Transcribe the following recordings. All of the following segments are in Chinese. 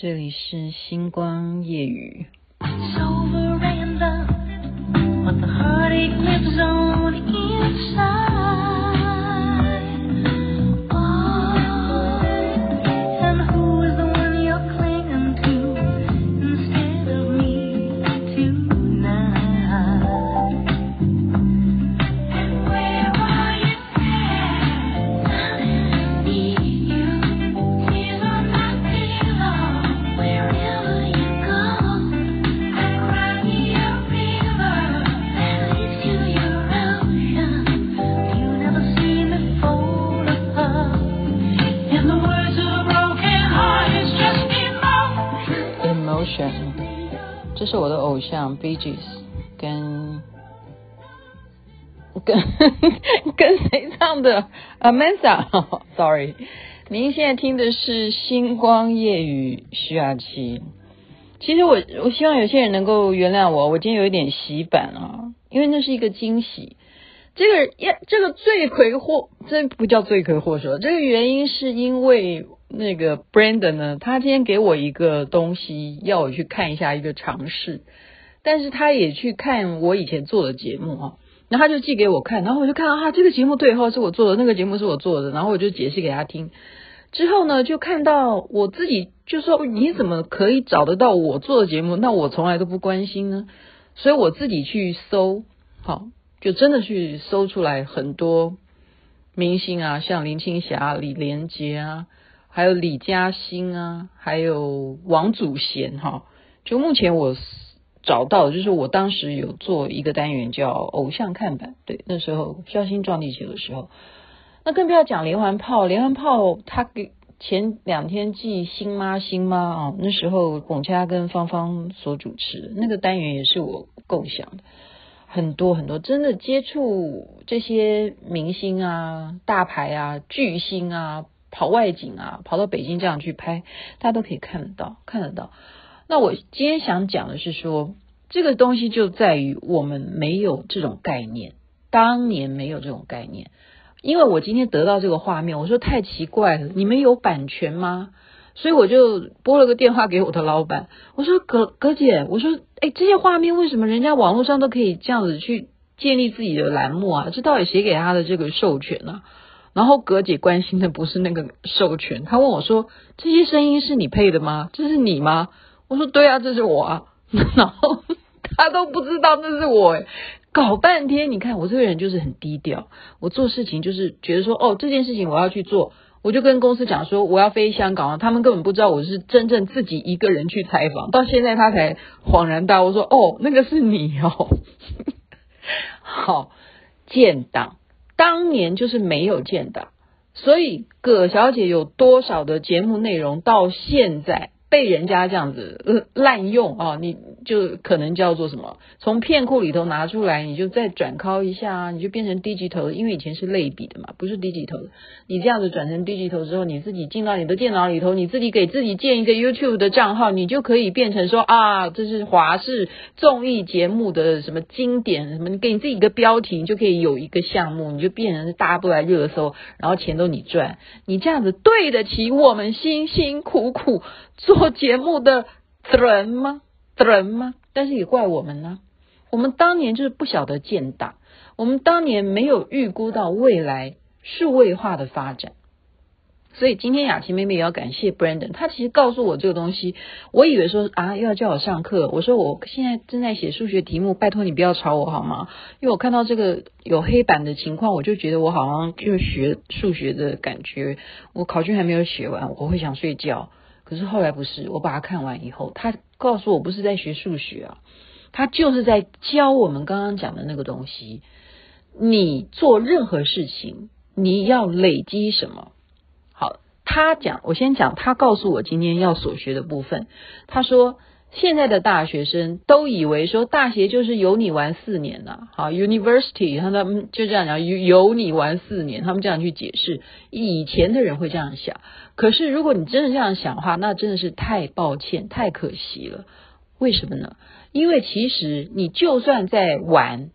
这里是星光夜语。是我的偶像 b e g e s 跟 跟跟谁唱的？Amanda，Sorry，您现在听的是《星光夜雨》徐雅琪。其实我我希望有些人能够原谅我，我今天有一点洗版啊，因为那是一个惊喜。这个呀，这个罪魁祸，这不叫罪魁祸首，这个原因是因为。那个 Brandon 呢，他今天给我一个东西，要我去看一下一个尝试，但是他也去看我以前做的节目啊，然后他就寄给我看，然后我就看到哈，这个节目对号是我做的，那个节目是我做的，然后我就解释给他听，之后呢，就看到我自己就说，你怎么可以找得到我做的节目？那我从来都不关心呢，所以我自己去搜，好，就真的去搜出来很多明星啊，像林青霞、李连杰啊。还有李嘉欣啊，还有王祖贤哈，就目前我找到，就是我当时有做一个单元叫《偶像看板》，对，那时候萧星撞地球的时候，那更不要讲连环炮，连环炮他给前两天寄星妈星妈啊，那时候龚嘉跟芳芳所主持那个单元也是我构想的，很多很多，真的接触这些明星啊、大牌啊、巨星啊。跑外景啊，跑到北京这样去拍，大家都可以看得到，看得到。那我今天想讲的是说，这个东西就在于我们没有这种概念，当年没有这种概念。因为我今天得到这个画面，我说太奇怪了，你们有版权吗？所以我就拨了个电话给我的老板，我说葛葛姐，我说哎，这些画面为什么人家网络上都可以这样子去建立自己的栏目啊？这到底谁给他的这个授权呢、然后葛姐关心的不是那个授权，她问我说：“这些声音是你配的吗？这是你吗？”我说：“对啊，这是我啊。”然后她都不知道那是我，搞半天，你看我这个人就是很低调，我做事情就是觉得说：“哦，这件事情我要去做。”我就跟公司讲说：“我要飞香港！”他们根本不知道我是真正自己一个人去采访，到现在他才恍然大悟说：“哦，那个是你哦。”好，建党。当年就是没有建档，所以葛小姐有多少的节目内容到现在被人家这样子滥用啊？你就可能叫做什么？从片库里头拿出来，你就再转拷一下啊，你就变成 Digi 頭因为以前是类比的嘛，不是 digital 的。你这样子转成 Digi 頭之后，你自己进到你的电脑里头，你自己给自己建一个 YouTube 的账号，你就可以变成说啊，这是华视综艺节目的什么经典什么，你给你自己一个标题，你就可以有一个项目，你就变成是大家都来热搜，然后钱都你赚，你这样子对得起我们辛辛苦苦做节目的人吗？人吗？但是也怪我们呢，我们当年就是不晓得建档，我们当年没有预估到未来数位化的发展，所以今天雅琪妹妹也要感谢 Brandon，他其实告诉我这个东西，我以为说啊又要叫我上课，我说我现在正在写数学题目，拜托你不要吵我好吗？因为我看到这个有黑板的情况，我就觉得我好像就学数学的感觉，我考卷还没有写完，我会想睡觉。可是后来不是，我把它看完以后，他告诉我不是在学数学啊，他就是在教我们刚刚讲的那个东西。你做任何事情，你要累积什么？好，他讲，我先讲，他告诉我今天要所学的部分。他说。现在的大学生都以为说大学就是有你玩四年呐，好，University，他们就这样讲，有有你玩四年，他们这样去解释。以前的人会这样想，可是如果你真的这样想的话，那真的是太抱歉，太可惜了。为什么呢？因为其实你就算在玩，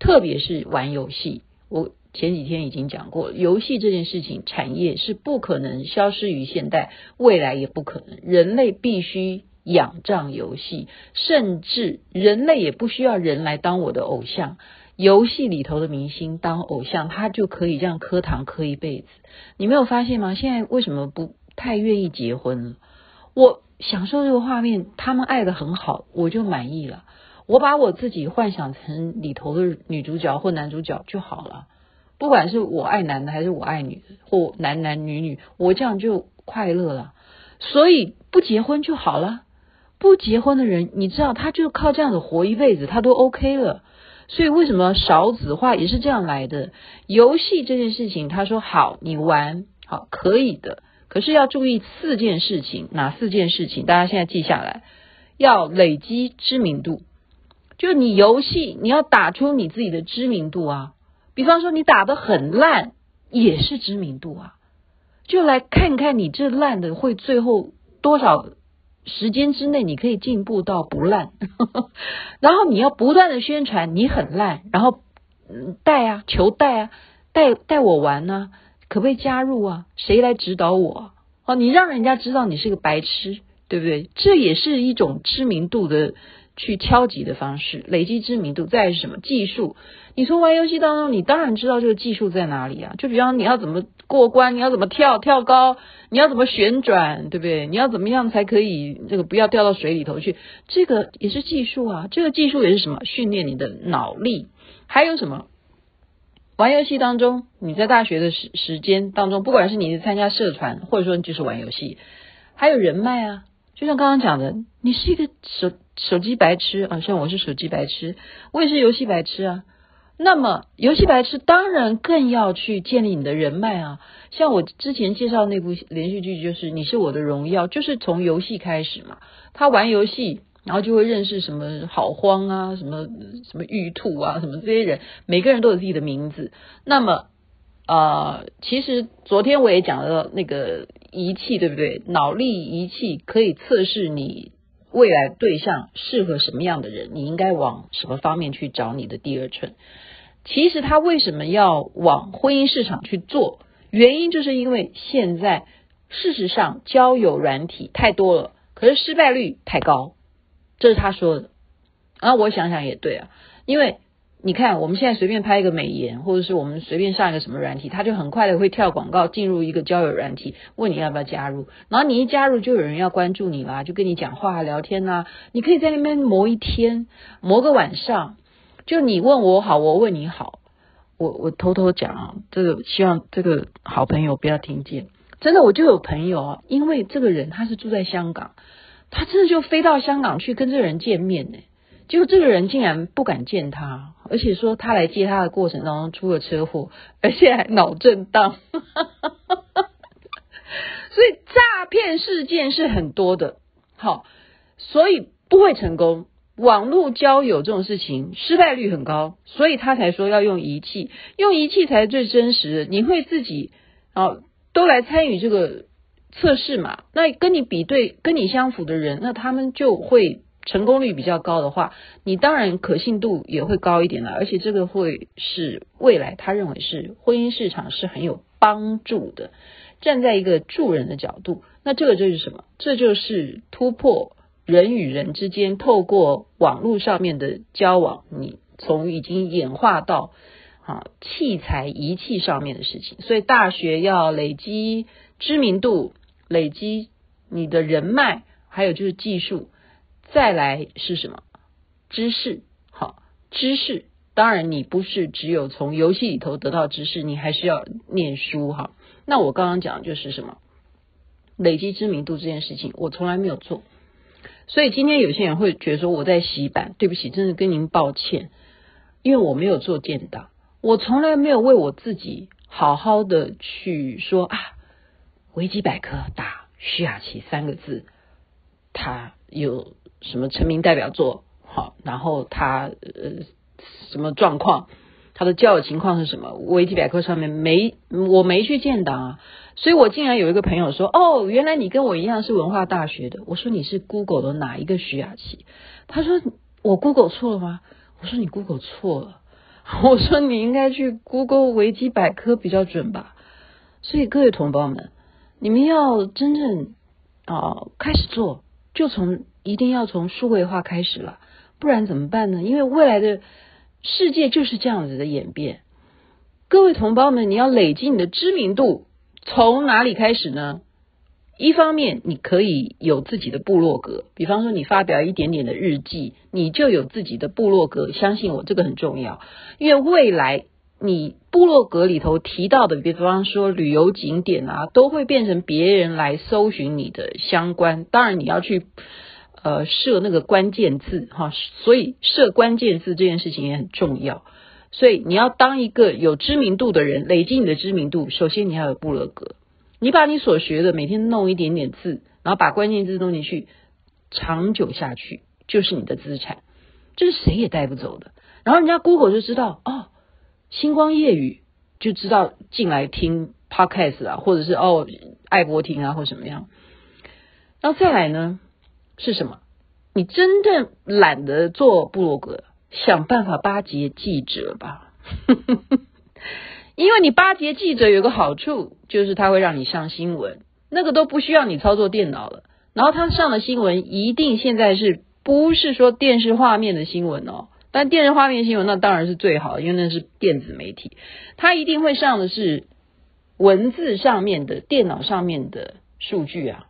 特别是玩游戏，我前几天已经讲过，游戏这件事情产业是不可能消失于现代，未来也不可能。人类必须仰仗游戏，甚至人类也不需要人来当我的偶像。游戏里头的明星当偶像，他就可以这样磕糖磕一辈子。你没有发现吗？现在为什么不太愿意结婚了？我享受这个画面，他们爱得很好，我就满意了。我把我自己幻想成里头的女主角或男主角就好了。不管是我爱男的还是我爱女的，或男男女女，我这样就快乐了。所以不结婚就好了。不结婚的人，你知道，他就靠这样子活一辈子，他都 OK 了。所以为什么少子化也是这样来的？游戏这件事情，他说好，你玩好可以的，可是要注意四件事情，哪四件事情？大家现在记下来，要累积知名度。就你游戏，你要打出你自己的知名度啊。比方说，你打得很烂，也是知名度啊。就来看看你这烂的会最后多少。时间之内，你可以进步到不烂，然后你要不断的宣传你很烂，然后嗯带啊，求带啊，带带我玩呢、可不可以加入啊？谁来指导我？哦，你让人家知道你是个白痴，对不对？这也是一种知名度的去敲击的方式，累积知名度。再是什么技术？你从玩游戏当中，你当然知道这个技术在哪里啊。就比方你要怎么过关，你要怎么跳跳高，你要怎么旋转，对不对？你要怎么样才可以这个不要掉到水里头去？这个也是技术啊。这个技术也是什么？训练你的脑力。还有什么？玩游戏当中，你在大学的时时间当中，不管是你是参加社团，或者说你就是玩游戏，还有人脉啊。就像刚刚讲的，你是一个手手机白痴啊，像我是手机白痴，我也是游戏白痴啊。那么，游戏白痴当然更要去建立你的人脉啊！像我之前介绍那部连续剧，就是《你是我的荣耀》，就是从游戏开始嘛。他玩游戏，然后就会认识什么好荒啊，什么什么玉兔啊，什么这些人，每个人都有自己的名字。那么，呃，其实昨天我也讲了那个仪器，对不对？脑力仪器可以测试你未来对象适合什么样的人，你应该往什么方面去找你的第二春。其实他为什么要往婚姻市场去做？原因就是因为现在事实上交友软体太多了，可是失败率太高，这是他说的。啊，我想想也对啊，因为你看我们现在随便拍一个美颜，或者是我们随便上一个什么软体，它就很快的会跳广告进入一个交友软体，问你要不要加入，然后你一加入就有人要关注你啦，就跟你讲话聊天啦，你可以在那边磨一天，磨个晚上。就你问我好，我问你好，我我偷偷讲啊，这个希望这个好朋友不要听见。真的，我就有朋友啊，因为这个人他是住在香港，他真的就飞到香港去跟这个人见面呢。结果这个人竟然不敢见他，而且说他来接他的过程当中出了车祸，而且还脑震荡。所以诈骗事件是很多的，好，所以不会成功。网络交友这种事情失败率很高，所以他才说要用仪器，用仪器才是最真实的。你会自己啊都来参与这个测试嘛？那跟你比对、跟你相符的人，那他们就会成功率比较高的话，你当然可信度也会高一点了。而且这个会是未来他认为是婚姻市场是很有帮助的。站在一个助人的角度，那这个就是什么？这就是突破。人与人之间透过网络上面的交往，你从已经演化到啊器材仪器上面的事情，所以大学要累积知名度，累积你的人脉，还有就是技术，再来是什么？知识，好，知识。当然你不是只有从游戏里头得到知识，你还是要念书哈。那我刚刚讲的就是什么？累积知名度这件事情，我从来没有做。所以今天有些人会觉得说我在洗版，对不起，真的跟您抱歉，因为我没有做建档，我从来没有为我自己好好的去说啊，维基百科打徐雅琪三个字，他有什么成名代表作，好，然后他呃什么状况，他的交友情况是什么，维基百科上面没，我没去建档啊。所以我竟然有一个朋友说：“哦，原来你跟我一样是文化大学的。”我说：“你是 Google 的哪一个徐雅琪？”他说：“我 Google 错了吗？”我说：“你 Google 错了。”我说你应该去 Google 维基百科比较准吧。所以各位同胞们，你们要真正啊、开始做，就从一定要从数位化开始了，不然怎么办呢？因为未来的世界就是这样子的演变。各位同胞们，你要累积你的知名度，从哪里开始呢？一方面，你可以有自己的部落格，比方说你发表一点点的日记，你就有自己的部落格。相信我，这个很重要，因为未来你部落格里头提到的，比方说旅游景点啊，都会变成别人来搜寻你的相关。当然，你要去呃设那个关键字哈，所以设关键字这件事情也很重要。所以你要当一个有知名度的人，累积你的知名度，首先你要有部落格。你把你所学的每天弄一点点字，然后把关键字弄进去，长久下去就是你的资产，这是谁也带不走的。然后人家 Google 就知道哦，星光夜雨就知道进来听 Podcast 啊，或者是哦爱播听啊，或什么样。然后再来呢是什么？你真正懒得做部落格，想办法巴结记者吧。因为你巴结记者有个好处，就是他会让你上新闻，那个都不需要你操作电脑了。然后他上的新闻一定现在是不是说电视画面的新闻哦？但电视画面新闻那当然是最好，因为那是电子媒体，他一定会上的是文字上面的电脑上面的数据啊。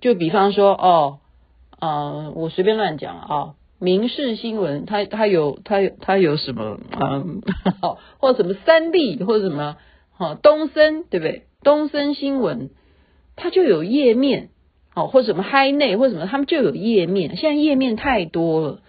就比方说哦，呃，我随便乱讲啊。民事新闻，它它有它有它有什么嗯，好，或者什么三立，或者什么好东森，对不对？东森新闻它就有页面，好，或者什么嗨内或什么，他们就有页面。现在页面太多了，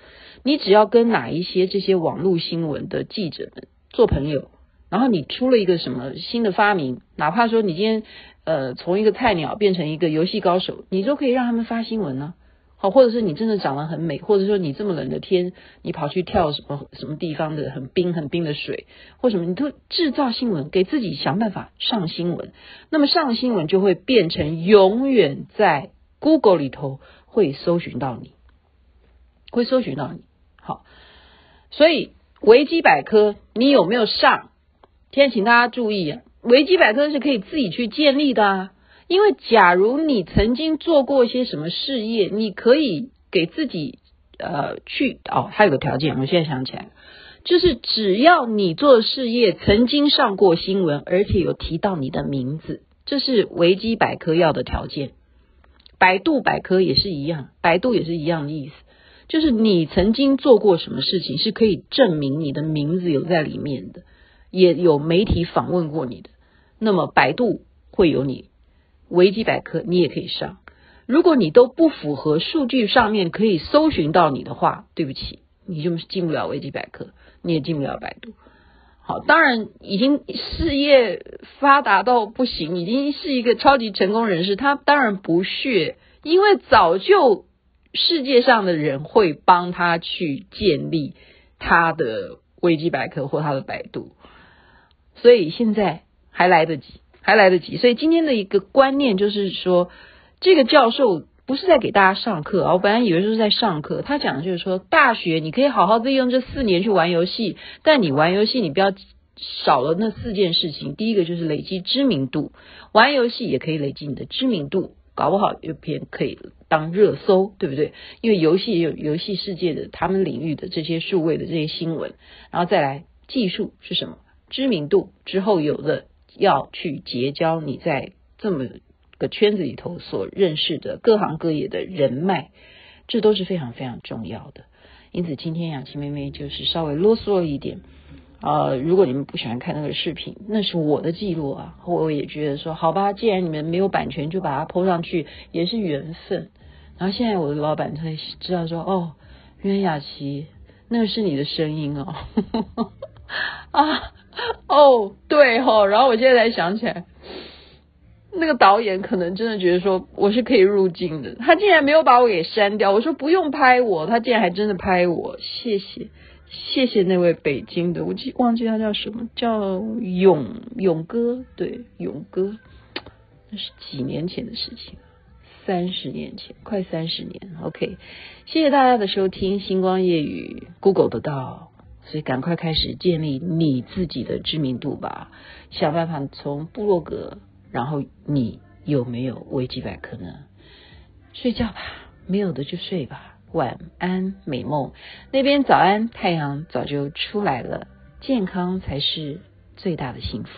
你只要跟哪一些这些网络新闻的记者们做朋友，然后你出了一个什么新的发明，哪怕说你今天呃从一个菜鸟变成一个游戏高手，你都可以让他们发新闻呢。好，或者是你真的长得很美，或者说你这么冷的天，你跑去跳什么什么地方的很冰很冰的水，或什么，你都制造新闻，给自己想办法上新闻。那么上新闻就会变成永远在 Google 里头会搜寻到你，会搜寻到你。好，所以维基百科你有没有上？现在请大家注意啊，维基百科是可以自己去建立的啊。因为，假如你曾经做过一些什么事业，你可以给自己呃去哦，还有个条件，我现在想起来，就是只要你做事业曾经上过新闻，而且有提到你的名字，这是维基百科要的条件。百度百科也是一样，百度也是一样的意思，就是你曾经做过什么事情是可以证明你的名字有在里面的，也有媒体访问过你的，那么百度会有你。维基百科你也可以上，如果你都不符合数据上面可以搜寻到你的话，对不起，你就进不了维基百科，你也进不了百度。好，当然已经事业发达到不行，已经是一个超级成功人士，他当然不屑，因为早就世界上的人会帮他去建立他的维基百科或他的百度，所以现在还来得及。还来得及，所以今天的一个观念就是说，这个教授不是在给大家上课啊，我本来以为是在上课。他讲的就是说，大学你可以好好利用这四年去玩游戏，但你玩游戏你不要少了那四件事情。第一个就是累积知名度，玩游戏也可以累积你的知名度，搞不好有篇可以当热搜，对不对？因为游戏也有游戏世界的他们领域的这些数位的这些新闻，然后再来技术是什么？知名度之后有了。要去结交你在这么个圈子里头所认识的各行各业的人脉，这都是非常非常重要的。因此，今天雅琪妹妹就是稍微啰嗦了一点。呃，如果你们不喜欢看那个视频，那是我的记录啊。我也觉得说，好吧，既然你们没有版权，就把它 po 上去，也是缘分。然后现在我的老板才知道说，哦，原来雅琪，那是你的声音哦。啊。哦，对哈、哦，然后我现在才想起来，那个导演可能真的觉得说我是可以入镜的，他竟然没有把我给删掉。我说不用拍我，他竟然还真的拍我，谢谢，谢谢那位北京的，我记忘记他叫什么，叫勇勇哥，对，勇哥，那是几年前的事情，三十年前，快三十年。OK，谢谢大家的收听，星光夜语，Google 得到。所以赶快开始建立你自己的知名度吧，想办法从部落格，然后你有没有维基百科呢？睡觉吧，没有的就睡吧，晚安美梦。那边早安，太阳早就出来了，健康才是最大的幸福。